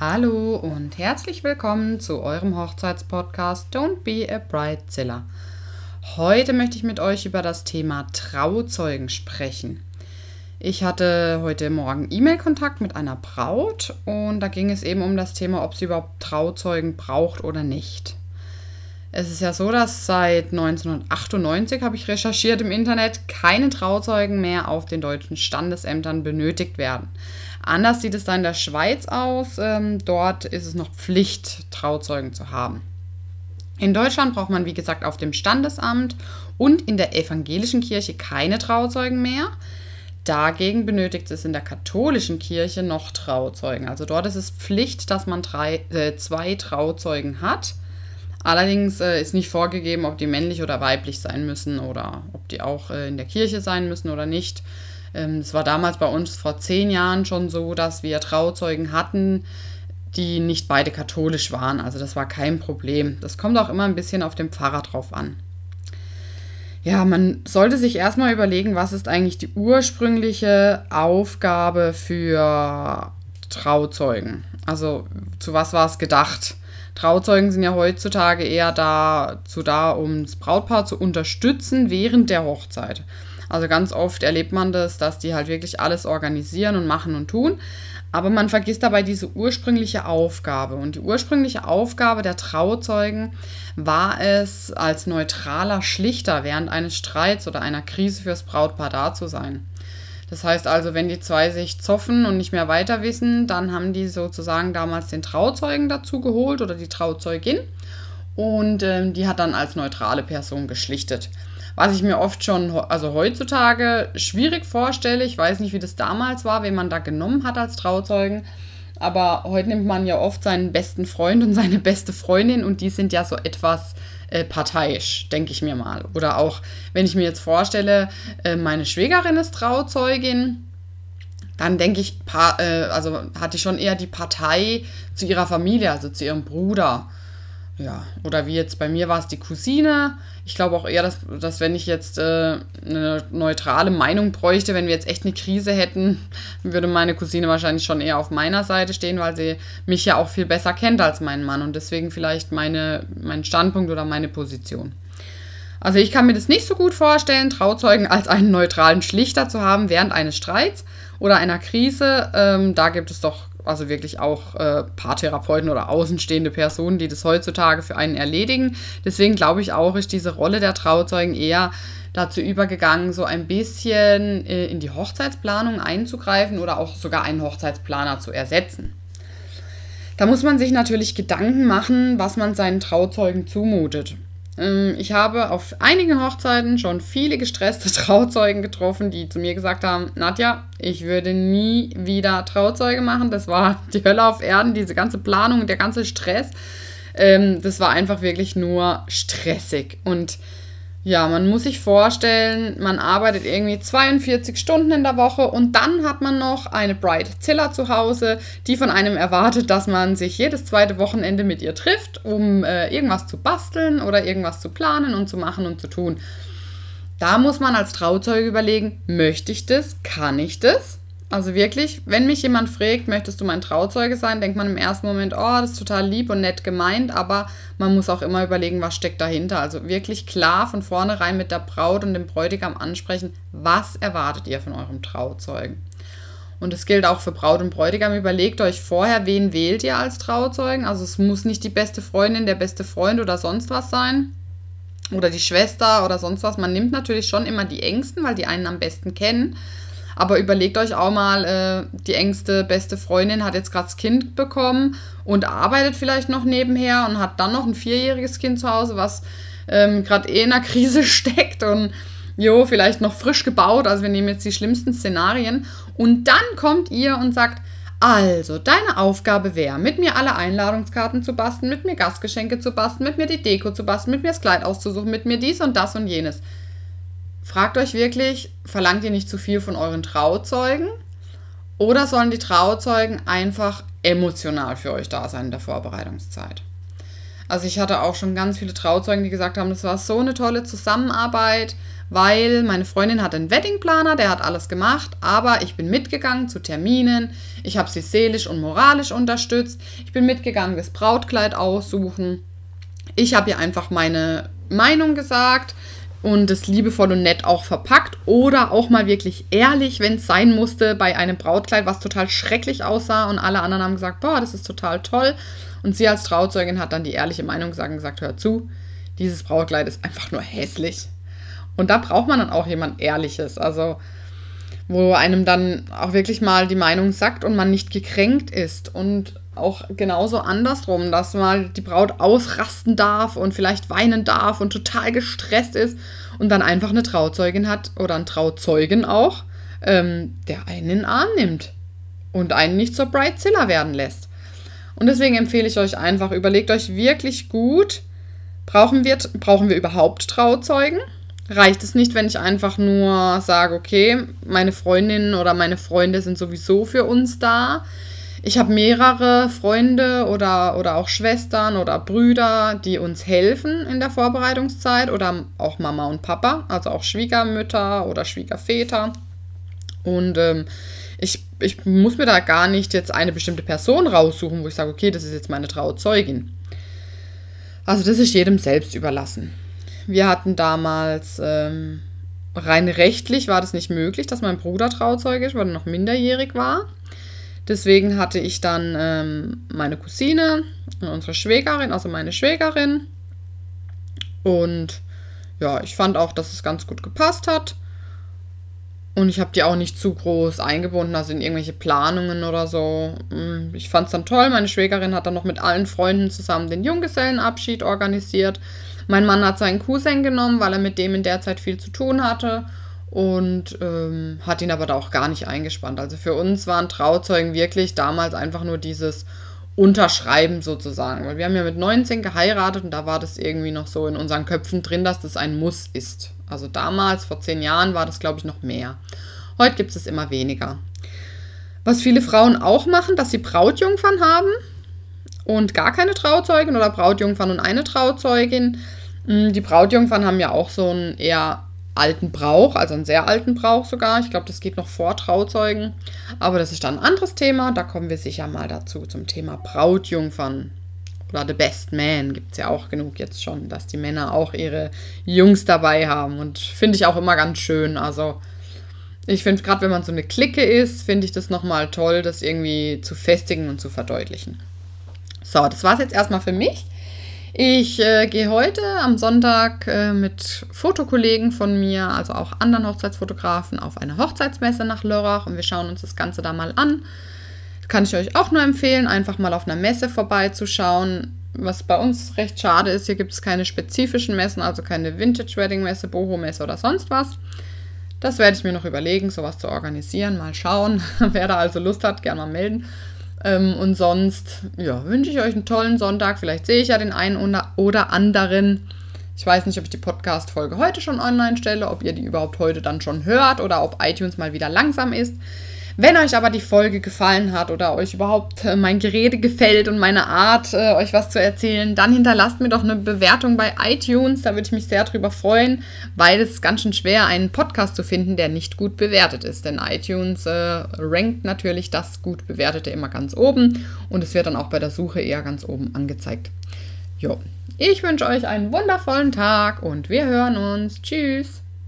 Hallo und herzlich willkommen zu eurem Hochzeitspodcast Don't Be a Bridezilla. Heute möchte ich mit euch über das Thema Trauzeugen sprechen. Ich hatte heute Morgen E-Mail-Kontakt mit einer Braut und da ging es eben um das Thema, ob sie überhaupt Trauzeugen braucht oder nicht. Es ist ja so, dass seit 1998, habe ich recherchiert im Internet, keine Trauzeugen mehr auf den deutschen Standesämtern benötigt werden. Anders sieht es da in der Schweiz aus. Ähm, dort ist es noch Pflicht, Trauzeugen zu haben. In Deutschland braucht man, wie gesagt, auf dem Standesamt und in der evangelischen Kirche keine Trauzeugen mehr. Dagegen benötigt es in der katholischen Kirche noch Trauzeugen. Also dort ist es Pflicht, dass man drei, äh, zwei Trauzeugen hat. Allerdings äh, ist nicht vorgegeben, ob die männlich oder weiblich sein müssen oder ob die auch äh, in der Kirche sein müssen oder nicht. Ähm, es war damals bei uns vor zehn Jahren schon so, dass wir Trauzeugen hatten, die nicht beide katholisch waren. Also das war kein Problem. Das kommt auch immer ein bisschen auf den Pfarrer drauf an. Ja, man sollte sich erstmal überlegen, was ist eigentlich die ursprüngliche Aufgabe für Trauzeugen. Also zu was war es gedacht? Trauzeugen sind ja heutzutage eher dazu da, um das Brautpaar zu unterstützen während der Hochzeit. Also ganz oft erlebt man das, dass die halt wirklich alles organisieren und machen und tun. Aber man vergisst dabei diese ursprüngliche Aufgabe. Und die ursprüngliche Aufgabe der Trauzeugen war es, als neutraler Schlichter während eines Streits oder einer Krise fürs Brautpaar da zu sein. Das heißt also, wenn die zwei sich zoffen und nicht mehr weiter wissen, dann haben die sozusagen damals den Trauzeugen dazu geholt oder die Trauzeugin und ähm, die hat dann als neutrale Person geschlichtet. Was ich mir oft schon, also heutzutage schwierig vorstelle. Ich weiß nicht, wie das damals war, wen man da genommen hat als Trauzeugen. Aber heute nimmt man ja oft seinen besten Freund und seine beste Freundin und die sind ja so etwas äh, parteiisch, denke ich mir mal. Oder auch, wenn ich mir jetzt vorstelle, äh, meine Schwägerin ist Trauzeugin, dann denke ich, äh, also hatte ich schon eher die Partei zu ihrer Familie, also zu ihrem Bruder. Ja, oder wie jetzt bei mir war es die Cousine. Ich glaube auch eher, dass, dass wenn ich jetzt äh, eine neutrale Meinung bräuchte, wenn wir jetzt echt eine Krise hätten, würde meine Cousine wahrscheinlich schon eher auf meiner Seite stehen, weil sie mich ja auch viel besser kennt als meinen Mann und deswegen vielleicht meine, meinen Standpunkt oder meine Position. Also ich kann mir das nicht so gut vorstellen, Trauzeugen als einen neutralen Schlichter zu haben während eines Streits oder einer Krise. Ähm, da gibt es doch also wirklich auch äh, Paartherapeuten oder außenstehende Personen, die das heutzutage für einen erledigen. Deswegen glaube ich auch, ist diese Rolle der Trauzeugen eher dazu übergegangen, so ein bisschen äh, in die Hochzeitsplanung einzugreifen oder auch sogar einen Hochzeitsplaner zu ersetzen. Da muss man sich natürlich Gedanken machen, was man seinen Trauzeugen zumutet. Ähm, ich habe auf einigen Hochzeiten schon viele gestresste Trauzeugen getroffen, die zu mir gesagt haben, Nadja, ich würde nie wieder Trauzeuge machen. Das war die Hölle auf Erden, diese ganze Planung, der ganze Stress. Ähm, das war einfach wirklich nur stressig. Und ja, man muss sich vorstellen, man arbeitet irgendwie 42 Stunden in der Woche und dann hat man noch eine Bridezilla zu Hause, die von einem erwartet, dass man sich jedes zweite Wochenende mit ihr trifft, um äh, irgendwas zu basteln oder irgendwas zu planen und zu machen und zu tun. Da muss man als Trauzeuge überlegen, möchte ich das? Kann ich das? Also wirklich, wenn mich jemand fragt, möchtest du mein Trauzeuge sein, denkt man im ersten Moment, oh, das ist total lieb und nett gemeint, aber man muss auch immer überlegen, was steckt dahinter. Also wirklich klar von vornherein mit der Braut und dem Bräutigam ansprechen, was erwartet ihr von eurem Trauzeugen. Und es gilt auch für Braut und Bräutigam. Überlegt euch vorher, wen wählt ihr als Trauzeugen. Also es muss nicht die beste Freundin, der beste Freund oder sonst was sein. Oder die Schwester oder sonst was. Man nimmt natürlich schon immer die Ängsten, weil die einen am besten kennen. Aber überlegt euch auch mal, äh, die engste beste Freundin hat jetzt gerade das Kind bekommen und arbeitet vielleicht noch nebenher und hat dann noch ein vierjähriges Kind zu Hause, was ähm, gerade eh in einer Krise steckt und jo, vielleicht noch frisch gebaut. Also wir nehmen jetzt die schlimmsten Szenarien. Und dann kommt ihr und sagt, also, deine Aufgabe wäre, mit mir alle Einladungskarten zu basteln, mit mir Gastgeschenke zu basteln, mit mir die Deko zu basteln, mit mir das Kleid auszusuchen, mit mir dies und das und jenes. Fragt euch wirklich, verlangt ihr nicht zu viel von euren Trauzeugen? Oder sollen die Trauzeugen einfach emotional für euch da sein in der Vorbereitungszeit? Also ich hatte auch schon ganz viele Trauzeugen, die gesagt haben, das war so eine tolle Zusammenarbeit weil meine Freundin hat einen Weddingplaner, der hat alles gemacht, aber ich bin mitgegangen zu Terminen, ich habe sie seelisch und moralisch unterstützt, ich bin mitgegangen das Brautkleid aussuchen, ich habe ihr einfach meine Meinung gesagt und es liebevoll und nett auch verpackt oder auch mal wirklich ehrlich, wenn es sein musste, bei einem Brautkleid, was total schrecklich aussah und alle anderen haben gesagt, boah, das ist total toll. Und sie als Trauzeugin hat dann die ehrliche Meinung gesagt, gesagt hör zu, dieses Brautkleid ist einfach nur hässlich. Und da braucht man dann auch jemand Ehrliches, also wo einem dann auch wirklich mal die Meinung sagt und man nicht gekränkt ist und auch genauso andersrum, dass mal die Braut ausrasten darf und vielleicht weinen darf und total gestresst ist und dann einfach eine Trauzeugin hat oder einen Trauzeugen auch, ähm, der einen in den Arm nimmt und einen nicht zur Bridezilla werden lässt. Und deswegen empfehle ich euch einfach, überlegt euch wirklich gut, brauchen wir, brauchen wir überhaupt Trauzeugen? Reicht es nicht, wenn ich einfach nur sage, okay, meine Freundinnen oder meine Freunde sind sowieso für uns da? Ich habe mehrere Freunde oder, oder auch Schwestern oder Brüder, die uns helfen in der Vorbereitungszeit oder auch Mama und Papa, also auch Schwiegermütter oder Schwiegerväter. Und ähm, ich, ich muss mir da gar nicht jetzt eine bestimmte Person raussuchen, wo ich sage, okay, das ist jetzt meine Trauzeugin. Also das ist jedem selbst überlassen. Wir hatten damals ähm, rein rechtlich war das nicht möglich, dass mein Bruder Trauzeuge ist, weil er noch minderjährig war. Deswegen hatte ich dann ähm, meine Cousine und unsere Schwägerin, also meine Schwägerin. Und ja, ich fand auch, dass es ganz gut gepasst hat. Und ich habe die auch nicht zu groß eingebunden, also in irgendwelche Planungen oder so. Mm, ich fand es dann toll. Meine Schwägerin hat dann noch mit allen Freunden zusammen den Junggesellenabschied organisiert. Mein Mann hat seinen Cousin genommen, weil er mit dem in der Zeit viel zu tun hatte und ähm, hat ihn aber da auch gar nicht eingespannt. Also für uns waren Trauzeugen wirklich damals einfach nur dieses Unterschreiben sozusagen, weil wir haben ja mit 19 geheiratet und da war das irgendwie noch so in unseren Köpfen drin, dass das ein Muss ist. Also damals, vor zehn Jahren, war das, glaube ich, noch mehr. Heute gibt es immer weniger. Was viele Frauen auch machen, dass sie Brautjungfern haben und gar keine Trauzeugin oder Brautjungfern und eine Trauzeugin. Hm, die Brautjungfern haben ja auch so einen eher alten Brauch, also einen sehr alten Brauch sogar. Ich glaube, das geht noch vor Trauzeugen. Aber das ist dann ein anderes Thema. Da kommen wir sicher mal dazu zum Thema Brautjungfern. Oder The Best Man gibt es ja auch genug jetzt schon, dass die Männer auch ihre Jungs dabei haben. Und finde ich auch immer ganz schön. Also ich finde, gerade wenn man so eine Clique ist, finde ich das nochmal toll, das irgendwie zu festigen und zu verdeutlichen. So, das war es jetzt erstmal für mich. Ich äh, gehe heute am Sonntag äh, mit Fotokollegen von mir, also auch anderen Hochzeitsfotografen, auf eine Hochzeitsmesse nach Lörrach und wir schauen uns das Ganze da mal an. Kann ich euch auch nur empfehlen, einfach mal auf einer Messe vorbeizuschauen. Was bei uns recht schade ist, hier gibt es keine spezifischen Messen, also keine Vintage Wedding Messe, Boho Messe oder sonst was. Das werde ich mir noch überlegen, sowas zu organisieren. Mal schauen. Wer da also Lust hat, gerne mal melden. Ähm, und sonst, ja, wünsche ich euch einen tollen Sonntag. Vielleicht sehe ich ja den einen oder anderen. Ich weiß nicht, ob ich die Podcast-Folge heute schon online stelle, ob ihr die überhaupt heute dann schon hört oder ob iTunes mal wieder langsam ist. Wenn euch aber die Folge gefallen hat oder euch überhaupt äh, mein Gerede gefällt und meine Art, äh, euch was zu erzählen, dann hinterlasst mir doch eine Bewertung bei iTunes. Da würde ich mich sehr drüber freuen, weil es ist ganz schön schwer, einen Podcast zu finden, der nicht gut bewertet ist. Denn iTunes äh, rankt natürlich das gut bewertete immer ganz oben und es wird dann auch bei der Suche eher ganz oben angezeigt. Jo, ich wünsche euch einen wundervollen Tag und wir hören uns. Tschüss.